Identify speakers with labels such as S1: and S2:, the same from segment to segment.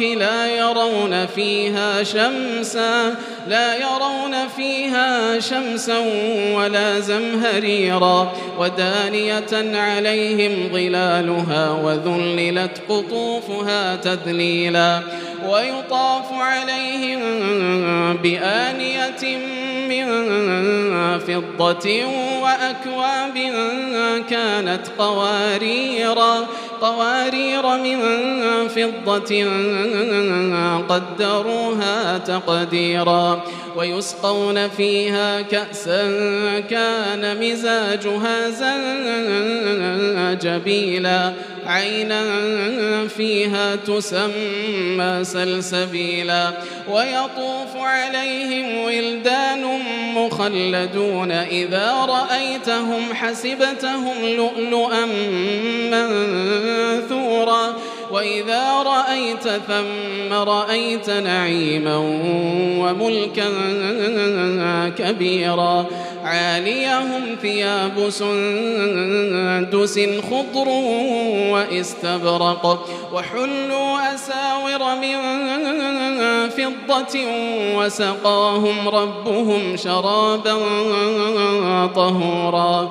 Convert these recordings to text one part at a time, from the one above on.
S1: لا يرون فيها شمسا لا يرون فيها شمسا ولا زمهريرا. ودانية عليهم ظلالها وذللت قطوفها تذليلا. ويطاف عليهم بآنية من فضة وأكواب كانت قواريرا. قوارير من فضة قدروها تقديرا ويسقون فيها كأسا كان مزاجها زنجبيلا عينا فيها تسمى سلسبيلا. ويطوف عليهم ولدان مخلدون. إذا رأيتهم حسبتهم لؤلؤا منثورا وإذا رأيت ثم رأيت نعيما وملكا كبيرا عاليهم ثياب سندس خضر وإستبرق وحلوا أساور من فضة وسقاهم ربهم شرابا طهورا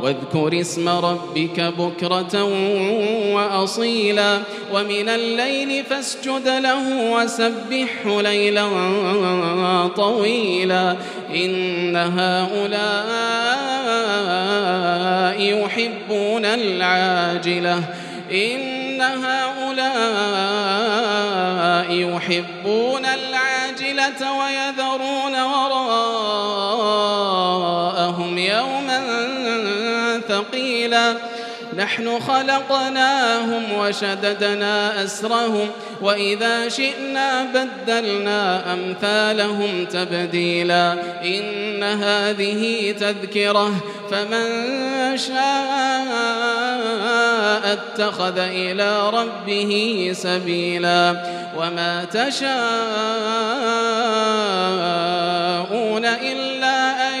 S1: واذكر اسم ربك بكرة وأصيلا ومن الليل فاسجد له وسبحه ليلا طويلا إن هؤلاء يحبون العاجلة إن هؤلاء يحبون العاجلة ويذرون وراءهم يوما ثقيلا. نحن خلقناهم وشددنا أسرهم وإذا شئنا بدلنا أمثالهم تبديلا. إن هذه تذكرة فمن شاء اتخذ إلى ربه سبيلا. وما تشاءون إلا أن